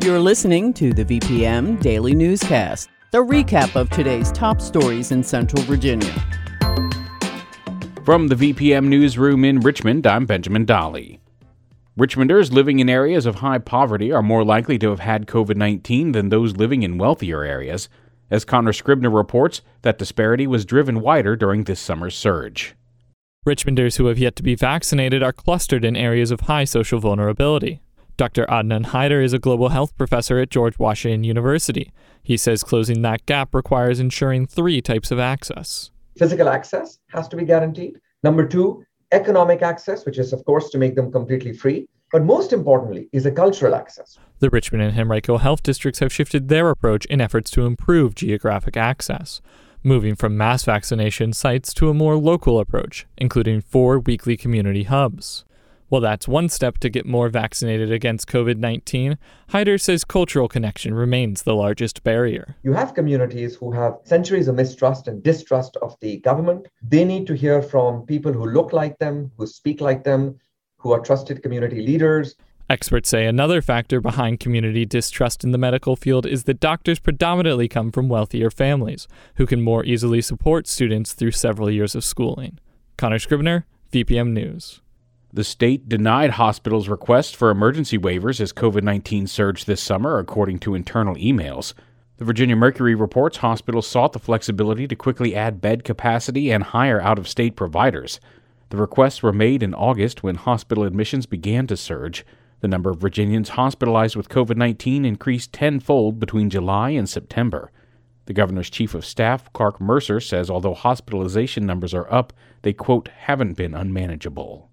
You're listening to the VPM Daily Newscast, the recap of today's top stories in Central Virginia. From the VPM Newsroom in Richmond, I'm Benjamin Dolly. Richmonders living in areas of high poverty are more likely to have had COVID 19 than those living in wealthier areas, as Connor Scribner reports that disparity was driven wider during this summer's surge. Richmonders who have yet to be vaccinated are clustered in areas of high social vulnerability. Dr. Adnan Hyder is a global health professor at George Washington University. He says closing that gap requires ensuring three types of access. Physical access has to be guaranteed. Number two, economic access, which is, of course, to make them completely free. But most importantly, is a cultural access. The Richmond and Henrico health districts have shifted their approach in efforts to improve geographic access, moving from mass vaccination sites to a more local approach, including four weekly community hubs. While that's one step to get more vaccinated against COVID 19, Hyder says cultural connection remains the largest barrier. You have communities who have centuries of mistrust and distrust of the government. They need to hear from people who look like them, who speak like them, who are trusted community leaders. Experts say another factor behind community distrust in the medical field is that doctors predominantly come from wealthier families who can more easily support students through several years of schooling. Connor Scribner, VPM News. The state denied hospitals' requests for emergency waivers as COVID 19 surged this summer, according to internal emails. The Virginia Mercury reports hospitals sought the flexibility to quickly add bed capacity and hire out of state providers. The requests were made in August when hospital admissions began to surge. The number of Virginians hospitalized with COVID 19 increased tenfold between July and September. The governor's chief of staff, Clark Mercer, says although hospitalization numbers are up, they, quote, haven't been unmanageable.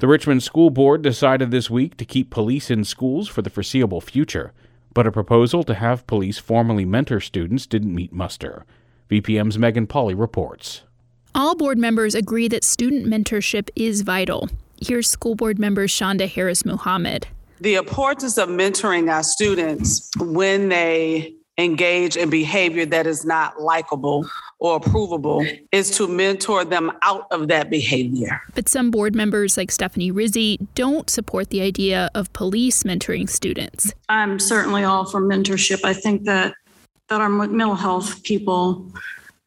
The Richmond School Board decided this week to keep police in schools for the foreseeable future, but a proposal to have police formally mentor students didn't meet muster. VPM's Megan Pauly reports. All board members agree that student mentorship is vital. Here's school board member Shonda Harris Muhammad. The importance of mentoring our students when they engage in behavior that is not likable or approvable is to mentor them out of that behavior. But some board members, like Stephanie Rizzi, don't support the idea of police mentoring students. I'm certainly all for mentorship. I think that that our mental health people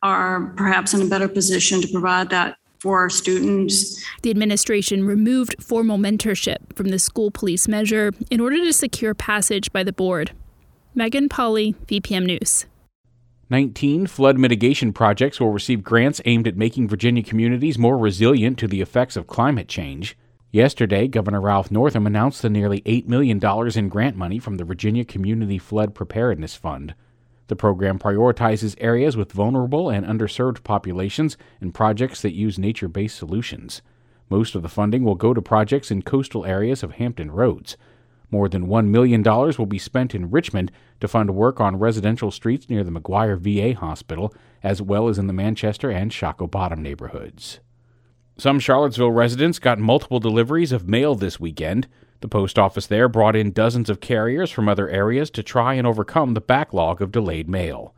are perhaps in a better position to provide that for our students. The administration removed formal mentorship from the school police measure in order to secure passage by the board. Megan Pauly, VPM News. 19 flood mitigation projects will receive grants aimed at making Virginia communities more resilient to the effects of climate change. Yesterday, Governor Ralph Northam announced the nearly $8 million in grant money from the Virginia Community Flood Preparedness Fund. The program prioritizes areas with vulnerable and underserved populations and projects that use nature based solutions. Most of the funding will go to projects in coastal areas of Hampton Roads. More than $1 million will be spent in Richmond to fund work on residential streets near the McGuire VA Hospital, as well as in the Manchester and Shockoe Bottom neighborhoods. Some Charlottesville residents got multiple deliveries of mail this weekend. The post office there brought in dozens of carriers from other areas to try and overcome the backlog of delayed mail.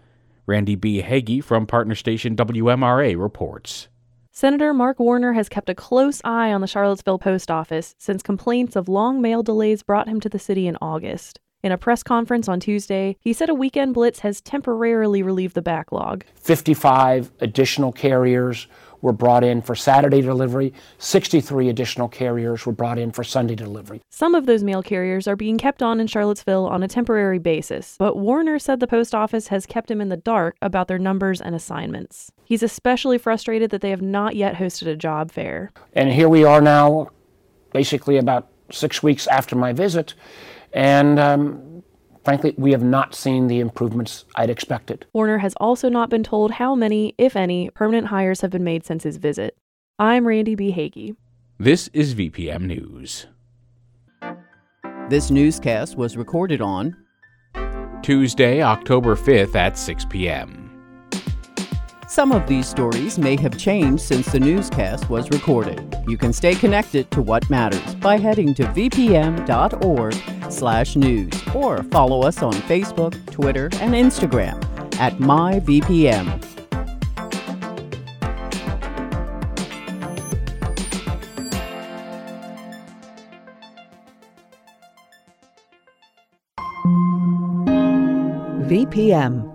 Randi B. Hagi from partner station WMRA reports. Senator Mark Warner has kept a close eye on the Charlottesville post office since complaints of long mail delays brought him to the city in August. In a press conference on Tuesday, he said a weekend blitz has temporarily relieved the backlog. 55 additional carriers were brought in for Saturday delivery. 63 additional carriers were brought in for Sunday delivery. Some of those mail carriers are being kept on in Charlottesville on a temporary basis, but Warner said the post office has kept him in the dark about their numbers and assignments. He's especially frustrated that they have not yet hosted a job fair. And here we are now, basically about six weeks after my visit, and um, Frankly, we have not seen the improvements I'd expected. Warner has also not been told how many, if any, permanent hires have been made since his visit. I'm Randi B. Hagi. This is VPM News. This newscast was recorded on Tuesday, October 5th at 6 p.m. Some of these stories may have changed since the newscast was recorded. You can stay connected to what matters by heading to vpm.org/news or follow us on Facebook, Twitter, and Instagram at myvpm. VPM.